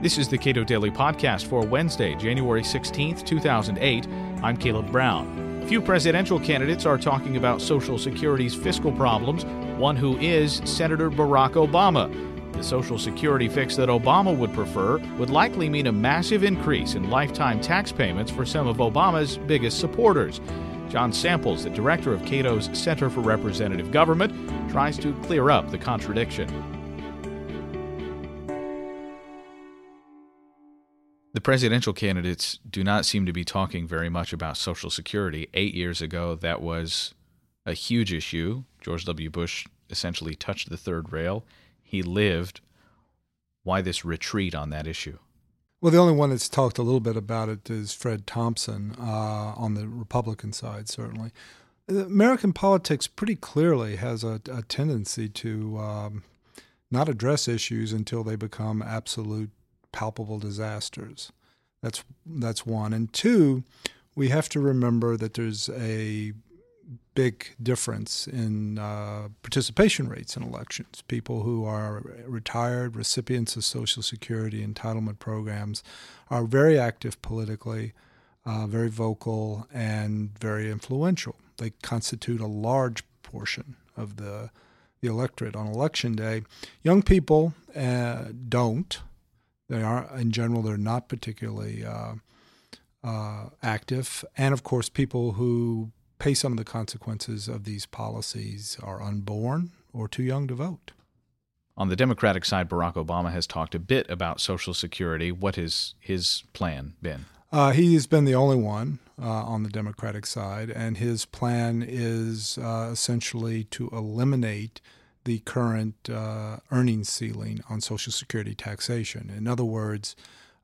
This is the Cato Daily Podcast for Wednesday, January 16th, 2008. I'm Caleb Brown. Few presidential candidates are talking about Social Security's fiscal problems, one who is Senator Barack Obama. The Social Security fix that Obama would prefer would likely mean a massive increase in lifetime tax payments for some of Obama's biggest supporters. John Samples, the director of Cato's Center for Representative Government, tries to clear up the contradiction. The presidential candidates do not seem to be talking very much about Social Security. Eight years ago, that was a huge issue. George W. Bush essentially touched the third rail. He lived. Why this retreat on that issue? Well, the only one that's talked a little bit about it is Fred Thompson uh, on the Republican side, certainly. American politics pretty clearly has a, a tendency to um, not address issues until they become absolute palpable disasters. That's that's one. And two, we have to remember that there's a big difference in uh, participation rates in elections. People who are retired recipients of Social Security entitlement programs are very active politically, uh, very vocal, and very influential. They constitute a large portion of the the electorate on election day. Young people uh, don't. They are, in general, they're not particularly uh, uh, active. And of course, people who pay some of the consequences of these policies are unborn or too young to vote. On the Democratic side, Barack Obama has talked a bit about Social Security. What has his plan been? Uh, he's been the only one uh, on the Democratic side, and his plan is uh, essentially to eliminate the current uh, earnings ceiling on Social Security taxation. In other words,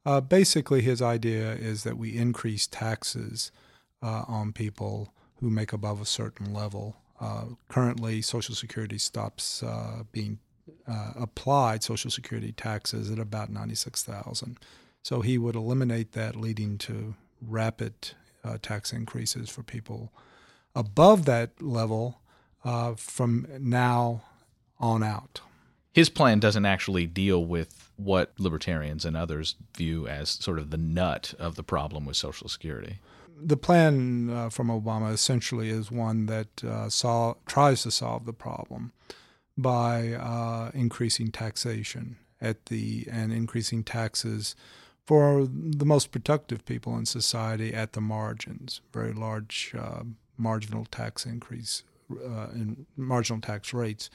uh, basically, his idea is that we increase taxes uh, on people who make above a certain level. Uh, currently, Social Security stops uh, being uh, applied Social Security taxes at about ninety-six thousand. So he would eliminate that, leading to rapid tax increases for people above that level from now on out. His plan doesn't actually deal with what libertarians and others view as sort of the nut of the problem with Social Security. The plan uh, from Obama essentially is one that uh, sol- tries to solve the problem by uh, increasing taxation at the and increasing taxes for the most productive people in society at the margins. Very large uh, marginal tax increase uh, in marginal tax rates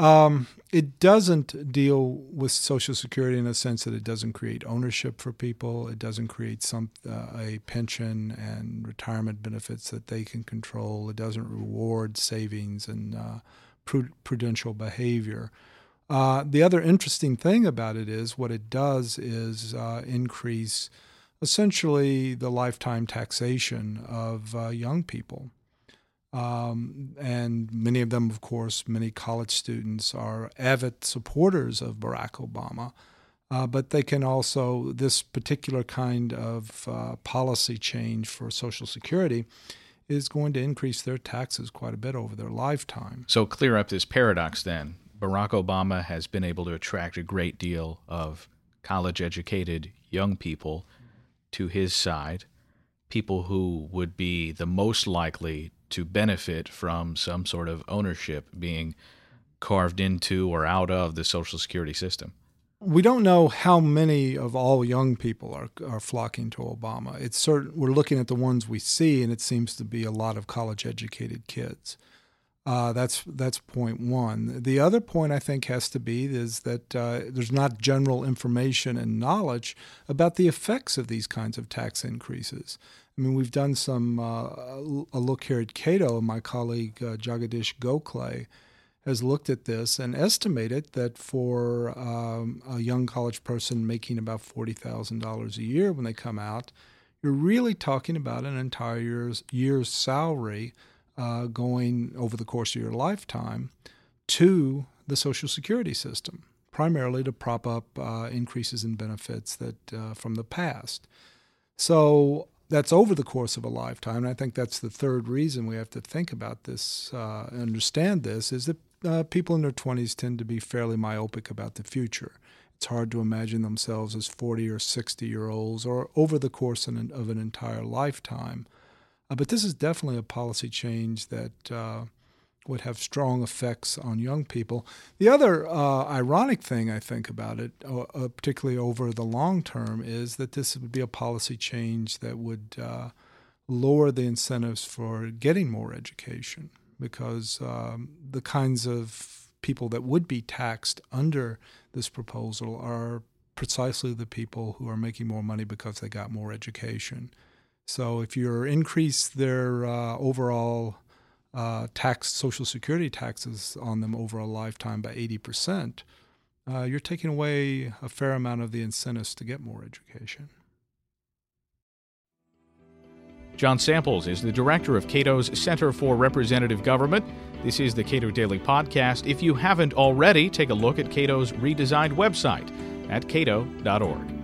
um, it doesn't deal with Social Security in the sense that it doesn't create ownership for people. It doesn't create some uh, a pension and retirement benefits that they can control. It doesn't reward savings and uh, prudential behavior. Uh, the other interesting thing about it is what it does is uh, increase essentially the lifetime taxation of uh, young people. Um, and many of them, of course, many college students are avid supporters of Barack Obama. Uh, but they can also, this particular kind of uh, policy change for Social Security is going to increase their taxes quite a bit over their lifetime. So, clear up this paradox then. Barack Obama has been able to attract a great deal of college educated young people to his side, people who would be the most likely to benefit from some sort of ownership being carved into or out of the Social Security system. We don't know how many of all young people are, are flocking to Obama. It's certain we're looking at the ones we see, and it seems to be a lot of college educated kids. Uh, that's that's point one. The other point I think has to be is that uh, there's not general information and knowledge about the effects of these kinds of tax increases. I mean, we've done some uh, a look here at Cato. And my colleague uh, Jagadeesh Gokhale has looked at this and estimated that for um, a young college person making about forty thousand dollars a year when they come out, you're really talking about an entire year's, year's salary uh, going over the course of your lifetime to the Social Security system, primarily to prop up uh, increases in benefits that uh, from the past. So that's over the course of a lifetime. And I think that's the third reason we have to think about this, uh, understand this, is that uh, people in their 20s tend to be fairly myopic about the future. it's hard to imagine themselves as 40 or 60 year olds or over the course of an entire lifetime. Uh, but this is definitely a policy change that uh, would have strong effects on young people. The other uh, ironic thing I think about it, uh, uh, particularly over the long term, is that this would be a policy change that would uh, lower the incentives for getting more education because um, the kinds of people that would be taxed under this proposal are precisely the people who are making more money because they got more education. So if you increase their uh, overall uh, tax, Social Security taxes on them over a lifetime by 80%, uh, you're taking away a fair amount of the incentives to get more education. John Samples is the director of Cato's Center for Representative Government. This is the Cato Daily Podcast. If you haven't already, take a look at Cato's redesigned website at cato.org.